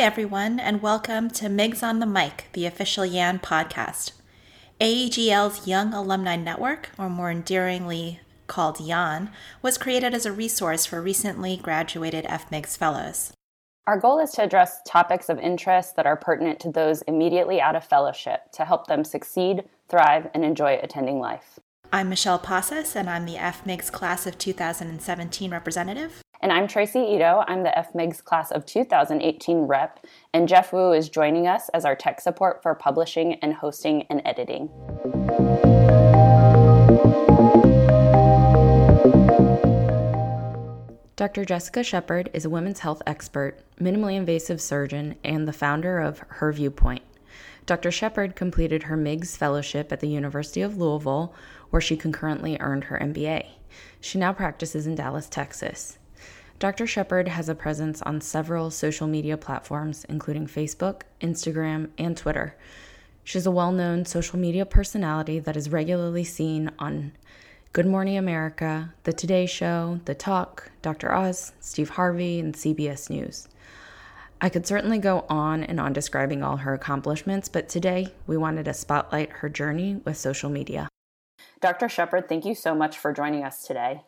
everyone, and welcome to MIGS on the Mic, the official YAN podcast. AAGL's Young Alumni Network, or more endearingly called YAN, was created as a resource for recently graduated FMIGS fellows. Our goal is to address topics of interest that are pertinent to those immediately out of fellowship to help them succeed, thrive, and enjoy attending life. I'm Michelle Pacis, and I'm the FMIGS class of 2017 representative. And I'm Traci Ito. I'm the FMIGS class of 2018 rep, and Jeff Woo is joining us as our tech support for publishing and hosting and editing. Dr. Jessica Shepherd is a women's health expert, minimally invasive surgeon, and the founder of Her Viewpoint. Dr. Shepherd completed her MIGS fellowship at the University of Louisville, where she concurrently earned her MBA. She now practices in Dallas, Texas. Dr. Shepherd has a presence on several social media platforms, including Facebook, Instagram, and Twitter. She's a well known social media personality that is regularly seen on Good Morning America, The Today Show, The Talk, Dr. Oz, Steve Harvey, and CBS News. I could certainly go on and on describing all her accomplishments, but today we wanted to spotlight her journey with social media. Dr. Shepherd, thank you so much for joining us today.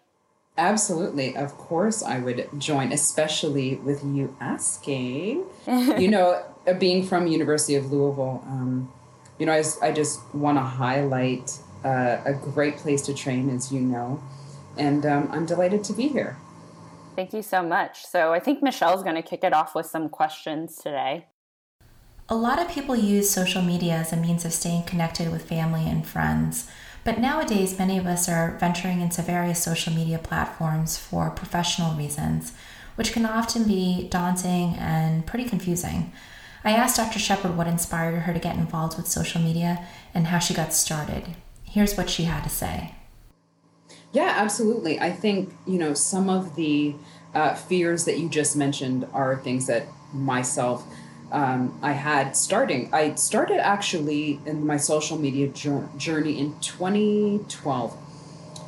Absolutely. Of course, I would join, especially with you asking. you know, uh, being from University of Louisville, um, you know, I, I just want to highlight uh, a great place to train, as you know, and um, I'm delighted to be here. Thank you so much. So I think Michelle's going to kick it off with some questions today. A lot of people use social media as a means of staying connected with family and friends. But nowadays, many of us are venturing into various social media platforms for professional reasons, which can often be daunting and pretty confusing. I asked Dr. Shepherd what inspired her to get involved with social media and how she got started. Here's what she had to say. Yeah, absolutely. I think, you know, some of the uh, fears that you just mentioned are things that myself um, I had starting. I started actually in my social media journey in 2012.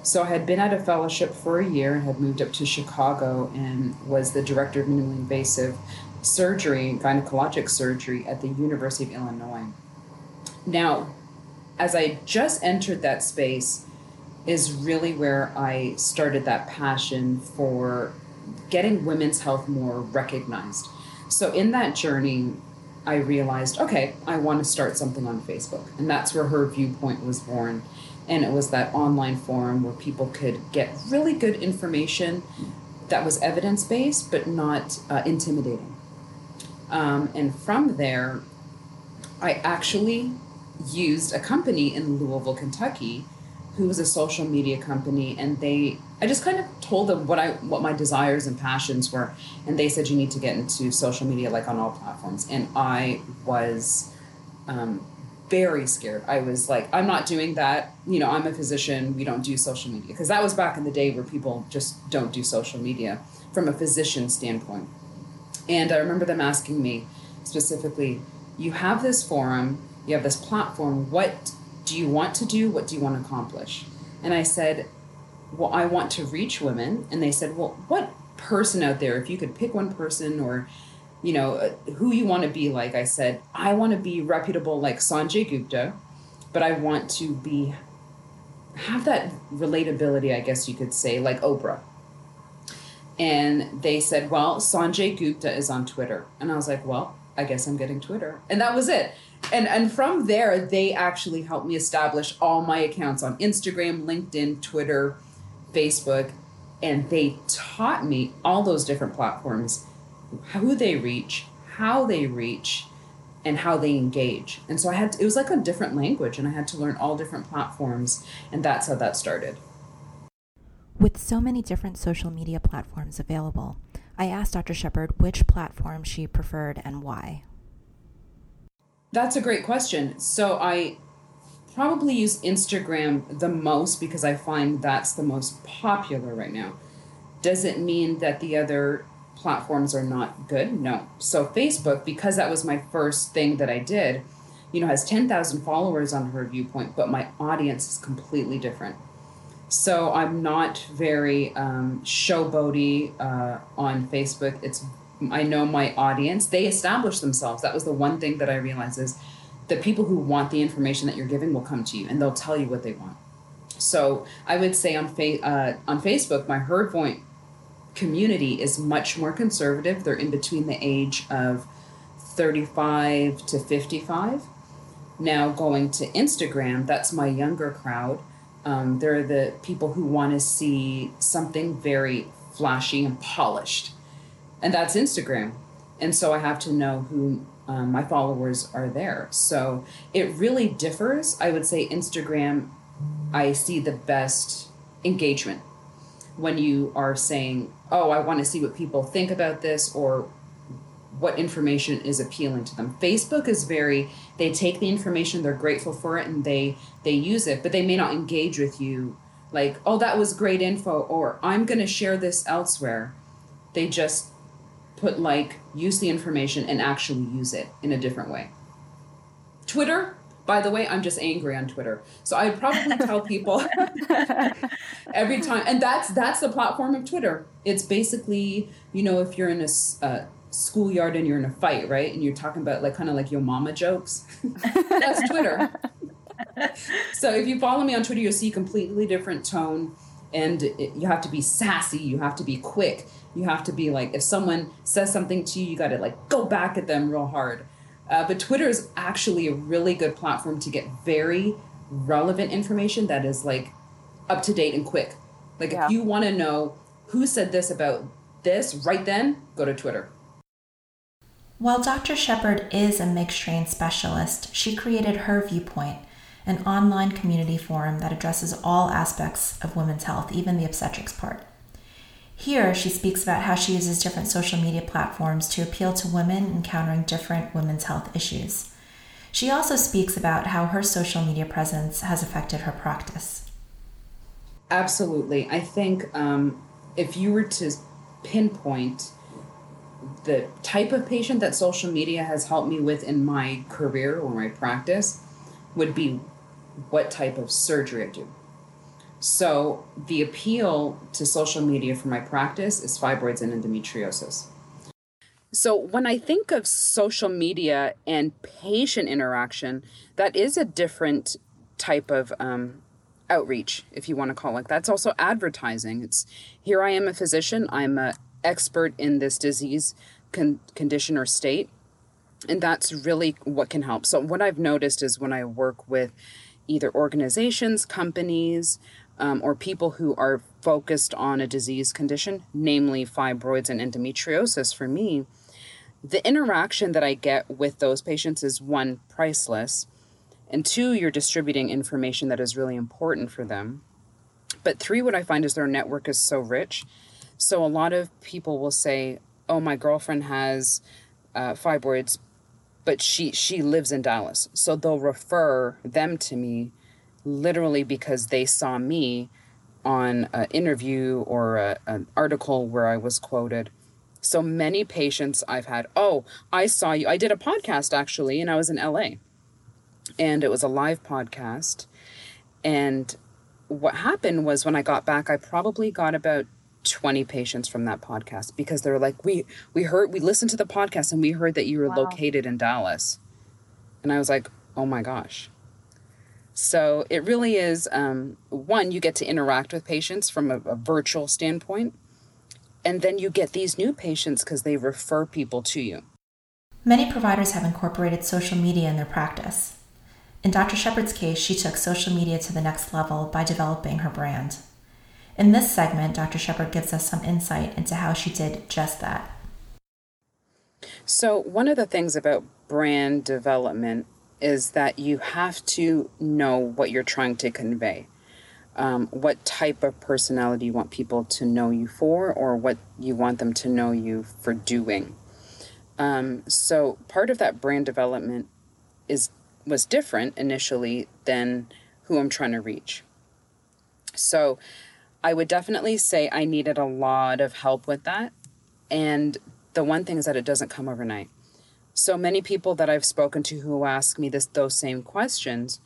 So I had been at a fellowship for a year and had moved up to Chicago and was the director of minimally invasive surgery, gynecologic surgery at the University of Illinois. Now, as I just entered that space, is really where I started that passion for getting women's health more recognized. So in that journey, I realized, okay, I want to start something on Facebook. And that's where her viewpoint was born. And it was that online forum where people could get really good information that was evidence based, but not uh, intimidating. Um, and from there, I actually used a company in Louisville, Kentucky who was a social media company and they I just kind of told them what I what my desires and passions were and they said you need to get into social media like on all platforms and I was um, very scared. I was like I'm not doing that. You know, I'm a physician, we don't do social media because that was back in the day where people just don't do social media from a physician standpoint. And I remember them asking me specifically, you have this forum, you have this platform, what do you want to do? What do you want to accomplish? And I said, Well, I want to reach women. And they said, Well, what person out there, if you could pick one person or, you know, uh, who you want to be like, I said, I want to be reputable like Sanjay Gupta, but I want to be, have that relatability, I guess you could say, like Oprah. And they said, Well, Sanjay Gupta is on Twitter. And I was like, Well, I guess I'm getting Twitter. And that was it and and from there they actually helped me establish all my accounts on Instagram, LinkedIn, Twitter, Facebook, and they taught me all those different platforms, who they reach, how they reach, and how they engage. And so I had to, it was like a different language and I had to learn all different platforms and that's how that started. With so many different social media platforms available, I asked Dr. Shepherd which platform she preferred and why. That's a great question. So I probably use Instagram the most because I find that's the most popular right now. Does it mean that the other platforms are not good? No. So Facebook, because that was my first thing that I did, you know, has 10,000 followers on her viewpoint, but my audience is completely different. So I'm not very um, showboaty uh, on Facebook. It's I know my audience. They establish themselves. That was the one thing that I realized is the people who want the information that you're giving will come to you and they'll tell you what they want. So I would say on fa- uh, on Facebook, my Her Point community is much more conservative. They're in between the age of 35 to 55. Now going to Instagram, that's my younger crowd. Um, they're the people who want to see something very flashy and polished, and that's Instagram. And so I have to know who um, my followers are there. So it really differs. I would say Instagram, I see the best engagement when you are saying, oh, I want to see what people think about this or what information is appealing to them. Facebook is very they take the information, they're grateful for it and they they use it, but they may not engage with you like, "Oh, that was great info" or "I'm going to share this elsewhere." They just put like use the information and actually use it in a different way. Twitter, by the way, I'm just angry on Twitter. So I probably tell people every time, and that's that's the platform of Twitter. It's basically, you know, if you're in a uh, schoolyard and you're in a fight, right, and you're talking about like kind of like your mama jokes, that's Twitter. so if you follow me on Twitter, you'll see completely different tone, and it, you have to be sassy. You have to be quick. You have to be like, if someone says something to you, you got to like go back at them real hard uh, but Twitter is actually a really good platform to get very relevant information that is like up to date and quick. Like yeah. if you want to know who said this about this right then, go to Twitter. While Dr. Shepherd is a MIGS trained specialist, she created Her Viewpoint, an online community forum that addresses all aspects of women's health, even the obstetrics part. Here, she speaks about how she uses different social media platforms to appeal to women encountering different women's health issues. She also speaks about how her social media presence has affected her practice. Absolutely. I think um, if you were to pinpoint the type of patient that social media has helped me with in my career or my practice, would be what type of surgery I do. So the appeal to social media for my practice is fibroids and endometriosis. So when I think of social media and patient interaction, that is a different type of um, outreach, if you want to call it. That's also advertising. It's here I am a physician. I'm an expert in this disease con- condition or state, and that's really what can help. So what I've noticed is when I work with either organizations, companies, um, or people who are focused on a disease condition, namely fibroids and endometriosis, for me, the interaction that I get with those patients is one, priceless, and two, you're distributing information that is really important for them. But three, what I find is their network is so rich. So a lot of people will say, "Oh, my girlfriend has uh, fibroids, but she she lives in Dallas," so they'll refer them to me literally because they saw me on an interview or a, an article where I was quoted. So many patients I've had, oh, I saw you. I did a podcast actually, and I was in LA. And it was a live podcast. And what happened was when I got back, I probably got about 20 patients from that podcast because they're like, we we heard we listened to the podcast and we heard that you were wow. located in Dallas. And I was like, oh my gosh. So it really is um, one, you get to interact with patients from a, a virtual standpoint, and then you get these new patients because they refer people to you. Many providers have incorporated social media in their practice. In Dr. Shepherd's case, she took social media to the next level by developing her brand. In this segment, Dr. Shepherd gives us some insight into how she did just that. So, one of the things about brand development is that you have to know what you're trying to convey. Um, what type of personality you want people to know you for, or what you want them to know you for doing. Um, so part of that brand development is was different initially than who I'm trying to reach. So I would definitely say I needed a lot of help with that. And the one thing is that it doesn't come overnight. So many people that I've spoken to who ask me this those same questions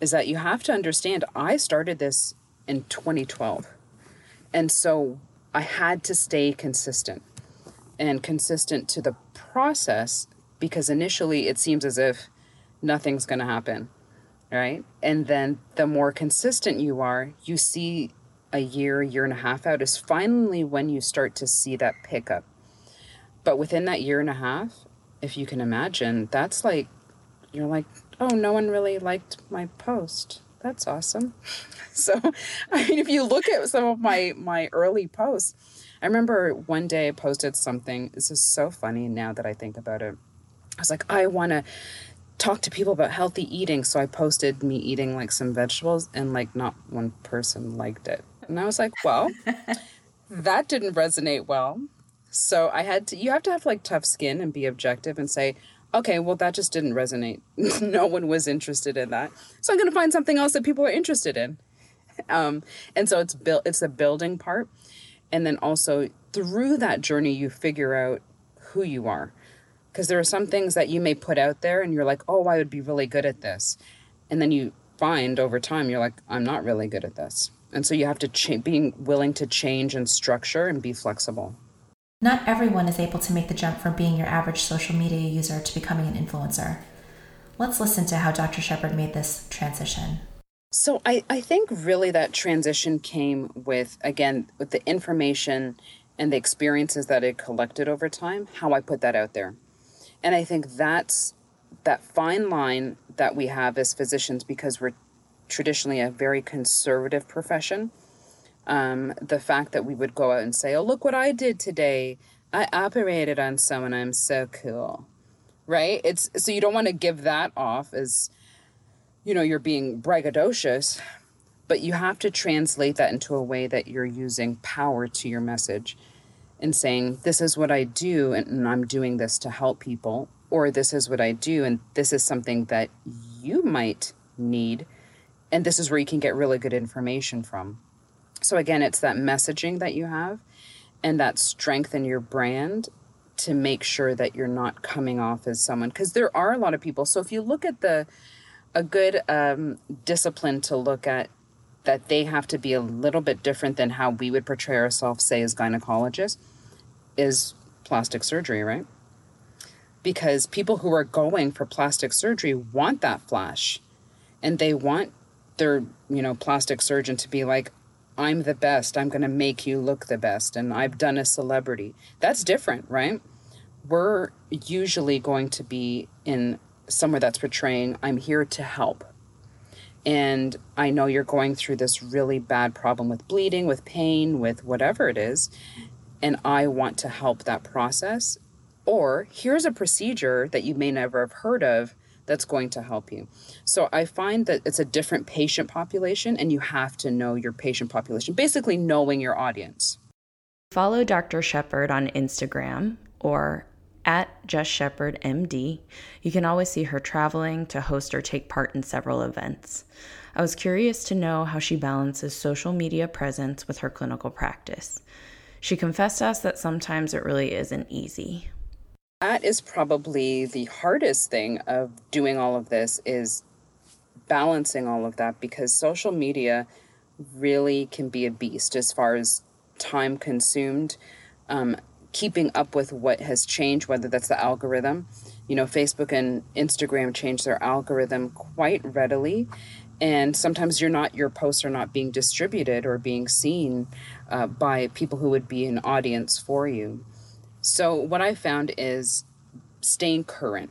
is that you have to understand I started this in 2012. And so I had to stay consistent. and consistent to the process because initially it seems as if nothing's going to happen, right? And then the more consistent you are, you see a year, year and a half out is finally when you start to see that pickup. But within that year and a half, if you can imagine, that's like, you're like, oh, no one really liked my post. That's awesome. so, I mean, if you look at some of my my early posts, I remember one day I posted something. This is so funny now that I think about it. I was like, I want to talk to people about healthy eating. So I posted me eating like some vegetables, and like not one person liked it. And I was like, well, that didn't resonate well. So I had to, you have to have like tough skin and be objective and say, okay, well, that just didn't resonate. no one was interested in that. So I'm going to find something else that people are interested in. Um, and so it's built, it's the building part. And then also through that journey, you figure out who you are. Because there are some things that you may put out there and you're like, oh, I would be really good at this. And then you find over time, you're like, I'm not really good at this. And so you have to cha- being willing to change and structure and be flexible. Not everyone is able to make the jump from being your average social media user to becoming an influencer. Let's listen to how Dr. Shepherd made this transition. So I, I think really that transition came with again with the information and the experiences that I collected over time, how I put that out there. And I think that's that fine line that we have as physicians because we're traditionally a very conservative profession. Um, the fact that we would go out and say, Oh, look what I did today. I operated on someone. I'm so cool. Right? It's so you don't want to give that off as you know, you're being braggadocious, but you have to translate that into a way that you're using power to your message and saying, This is what I do, and I'm doing this to help people, or this is what I do, and this is something that you might need, and this is where you can get really good information from. So, again, it's that messaging that you have and that strength in your brand to make sure that you're not coming off as someone because there are a lot of people. So, if you look at the a good um, discipline to look at that they have to be a little bit different than how we would portray ourselves, say, as gynecologists, is plastic surgery, right? Because people who are going for plastic surgery want that flash and they want their, you know, plastic surgeon to be like, I'm the best. I'm going to make you look the best. And I've done a celebrity. That's different, right? We're usually going to be in somewhere that's portraying I'm here to help. And I know you're going through this really bad problem with bleeding, with pain, with whatever it is. And I want to help that process. Or here's a procedure that you may never have heard of that's going to help you. So I find that it's a different patient population, and you have to know your patient population, basically, knowing your audience. Follow Dr. Shepherd on Instagram or at Jess Shepherd MD. You can always see her traveling to host or take part in several events. I was curious to know how she balances social media presence with her clinical practice. She confessed to us that sometimes it really isn't easy. That is probably the hardest thing of doing all of this is balancing all of that because social media really can be a beast as far as time consumed. Um, keeping up with what has changed, whether that's the algorithm. You know, Facebook and Instagram change their algorithm quite readily. And sometimes you're not, your posts are not being distributed or being seen uh, by people who would be an audience for you. So, what I found is staying current.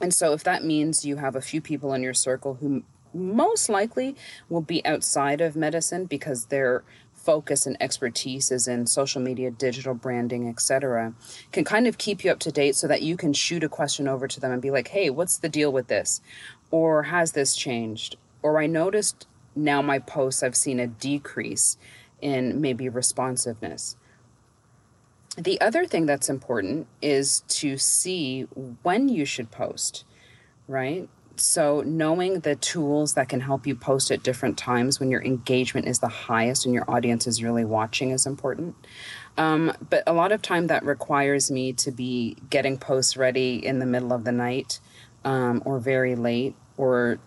And so, if that means you have a few people in your circle who most likely will be outside of medicine because they're focus and expertise is in social media, digital branding, etc., can kind of keep you up to date so that you can shoot a question over to them and be like, "Hey, what's the deal with this?" or "Has this changed?" or "I noticed now my posts I've seen a decrease in maybe responsiveness." The other thing that's important is to see when you should post, right? So, knowing the tools that can help you post at different times when your engagement is the highest and your audience is really watching is important. Um, but a lot of time that requires me to be getting posts ready in the middle of the night um, or very late. Or,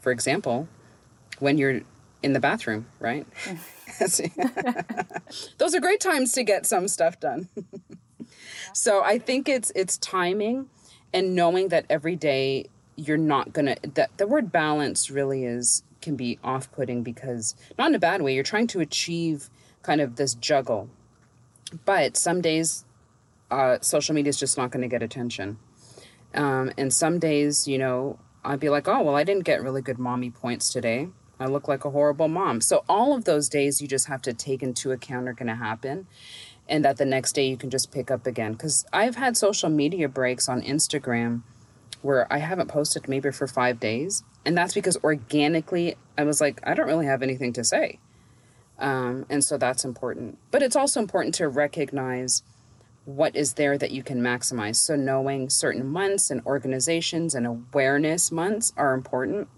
for example, when you're in the bathroom, right? Those are great times to get some stuff done. so I think it's it's timing and knowing that every day you're not gonna that the word balance really is can be off-putting because not in a bad way you're trying to achieve kind of this juggle but some days uh, social media is just not going to get attention um, and some days you know i'd be like oh well i didn't get really good mommy points today i look like a horrible mom so all of those days you just have to take into account are going to happen and that the next day you can just pick up again because i've had social media breaks on instagram where i haven't posted maybe for five days and that's because organically, I was like, I don't really have anything to say. Um, and so that's important. But it's also important to recognize what is there that you can maximize. So knowing certain months and organizations and awareness months are important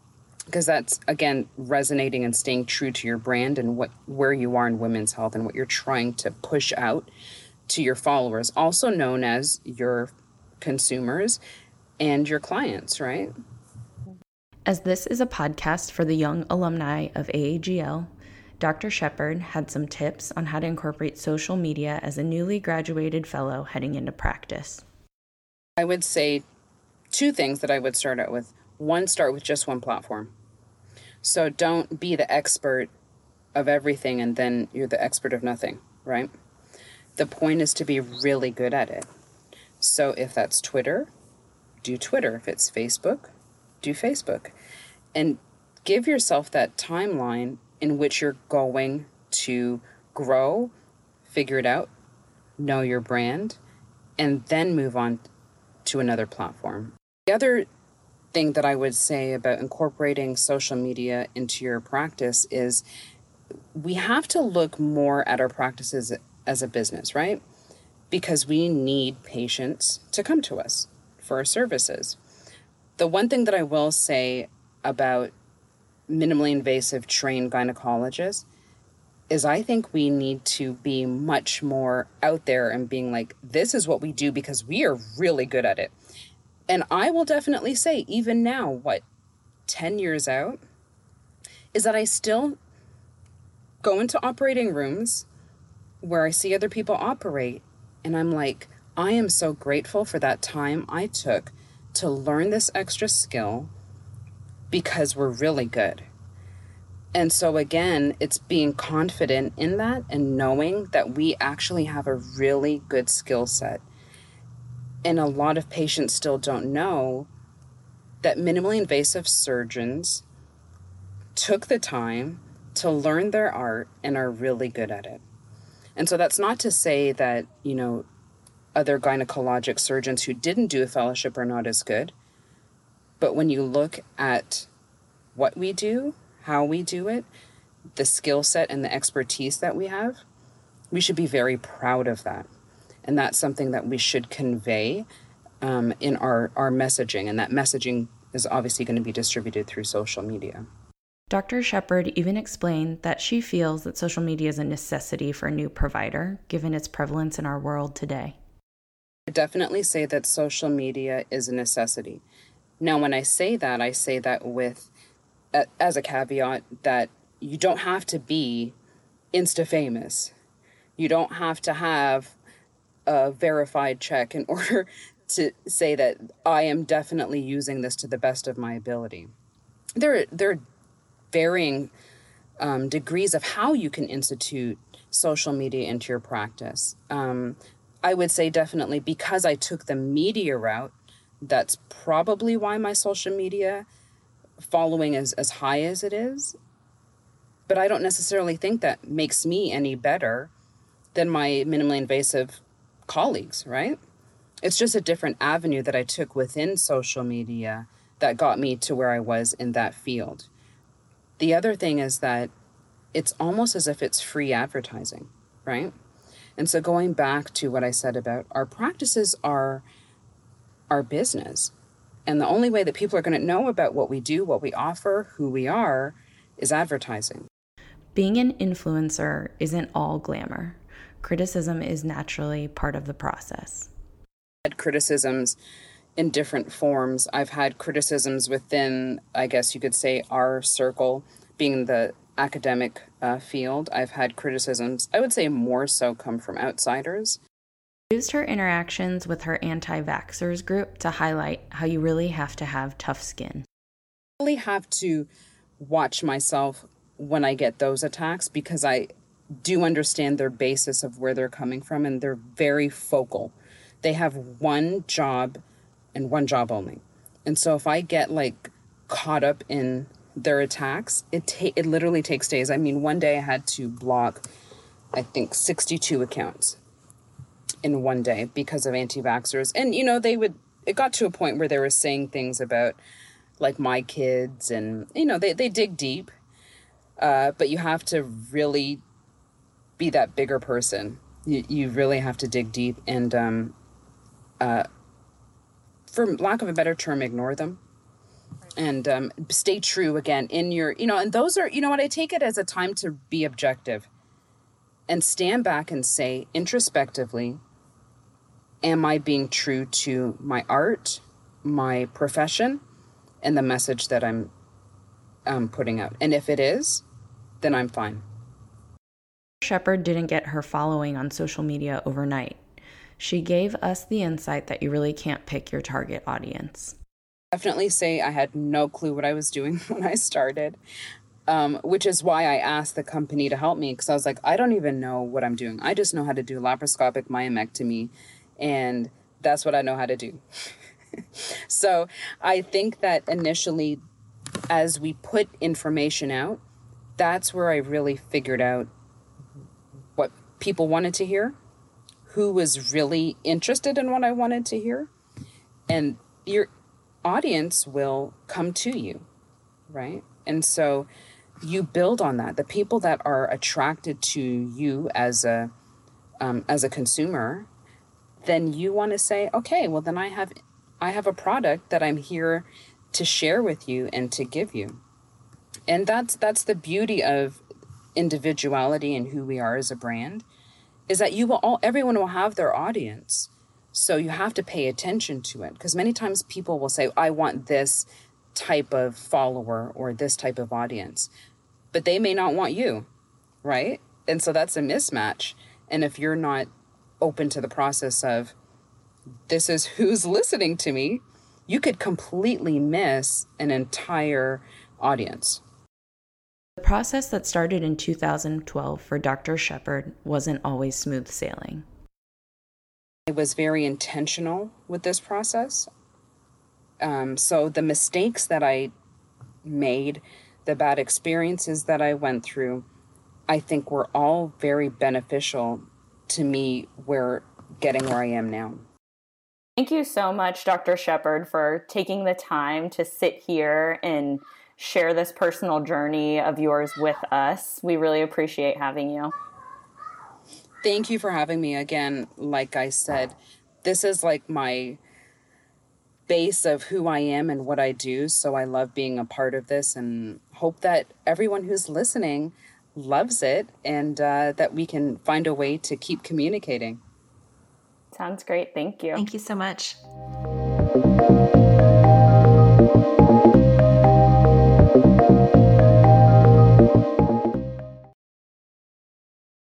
because that's again resonating and staying true to your brand and what where you are in women's health and what you're trying to push out to your followers, also known as your consumers and your clients, right? As this is a podcast for the young alumni of AAGL, Dr. Shepherd had some tips on how to incorporate social media as a newly graduated fellow heading into practice. I would say two things that I would start out with. One, start with just one platform. So don't be the expert of everything and then you're the expert of nothing, right? The point is to be really good at it. So if that's Twitter, do Twitter. If it's Facebook, do Facebook and give yourself that timeline in which you're going to grow, figure it out, know your brand, and then move on to another platform. The other thing that I would say about incorporating social media into your practice is we have to look more at our practices as a business, right? Because we need patients to come to us for our services. The one thing that I will say about minimally invasive trained gynecologists is I think we need to be much more out there and being like, this is what we do because we are really good at it. And I will definitely say, even now, what, 10 years out, is that I still go into operating rooms where I see other people operate. And I'm like, I am so grateful for that time I took to learn this extra skill because we're really good. And so, again, it's being confident in that and knowing that we actually have a really good skill set. And a lot of patients still don't know that minimally invasive surgeons took the time to learn their art and are really good at it. And so that's not to say that, you know, other gynecologic surgeons who didn't do a fellowship are not as good. But when you look at what we do, how we do it, the skill set and the expertise that we have, we should be very proud of that. And that's something that we should convey um, in our, our messaging. And that messaging is obviously going to be distributed through social media. Dr. Shepherd even explained that she feels that social media is a necessity for a new provider, given its prevalence in our world today. I definitely say that social media is a necessity. Now, when I say that, I say that with, as a caveat, that you don't have to be insta famous. You don't have to have a verified check in order to say that I am definitely using this to the best of my ability. There, there are varying um, degrees of how you can institute social media into your practice. Um, I would say definitely because I took the media route, that's probably why my social media following is as high as it is. But I don't necessarily think that makes me any better than my minimally invasive colleagues, right? It's just a different avenue that I took within social media that got me to where I was in that field. The other thing is that it's almost as if it's free advertising, right? And so going back to what I said about our practices are our business. And the only way that people are going to know about what we do, what we offer, who we are, is advertising. Being an influencer isn't all glamour. Criticism is naturally part of the process. I've had criticisms in different forms. I've had criticisms within, I guess you could say, our circle, being the academic uh, field. I've had criticisms, I would say more so come from outsiders. Used her interactions with her anti vaxxers group to highlight how you really have to have tough skin. I really have to watch myself when I get those attacks because I do understand their basis of where they're coming from and they're very focal. They have one job and one job only. And so if I get like caught up in their attacks, it ta- it literally takes days. I mean, one day I had to block I think 62 accounts in one day because of anti-vaxxers. And you know, they would it got to a point where they were saying things about like my kids and you know, they they dig deep. Uh, but you have to really be that bigger person. You, you really have to dig deep and um, uh, for lack of a better term, ignore them and um, stay true again in your, you know, and those are, you know what, I take it as a time to be objective and stand back and say introspectively, am I being true to my art, my profession, and the message that I'm um, putting out? And if it is, then I'm fine. Shepherd didn't get her following on social media overnight. She gave us the insight that you really can't pick your target audience. Definitely say I had no clue what I was doing when I started, um, which is why I asked the company to help me because I was like, I don't even know what I'm doing. I just know how to do laparoscopic myomectomy, and that's what I know how to do. so I think that initially, as we put information out, that's where I really figured out people wanted to hear who was really interested in what I wanted to hear. And your audience will come to you, right? And so you build on that. The people that are attracted to you as a um, as a consumer, then you want to say, okay, well then I have I have a product that I'm here to share with you and to give you. And that's that's the beauty of individuality and who we are as a brand is that you will all everyone will have their audience. So you have to pay attention to it. Because many times people will say i want this type of follower or this type of audience. But they may not want you right? And so that's a mismatch. And if you're not open to the process of this is who's listening to me you could completely miss an entire audience process that started in 2012 for Dr. Shepherd wasn't always smooth sailing. I was very intentional with this process. Um, so the mistakes that I made, the bad experiences that I went through, I think were all very beneficial to me where getting where I am now. Thank you so much, Dr. Shepherd, for taking the time to sit here and share this personal journey of yours with us. We really appreciate having you. Thank you for having me again. Like I said, this is like my base of who I am and what I do. So I love being a part of this and hope that everyone who's listening loves it and uh, that we can find a way to keep communicating. Sounds great. Thank you. Thank you so much.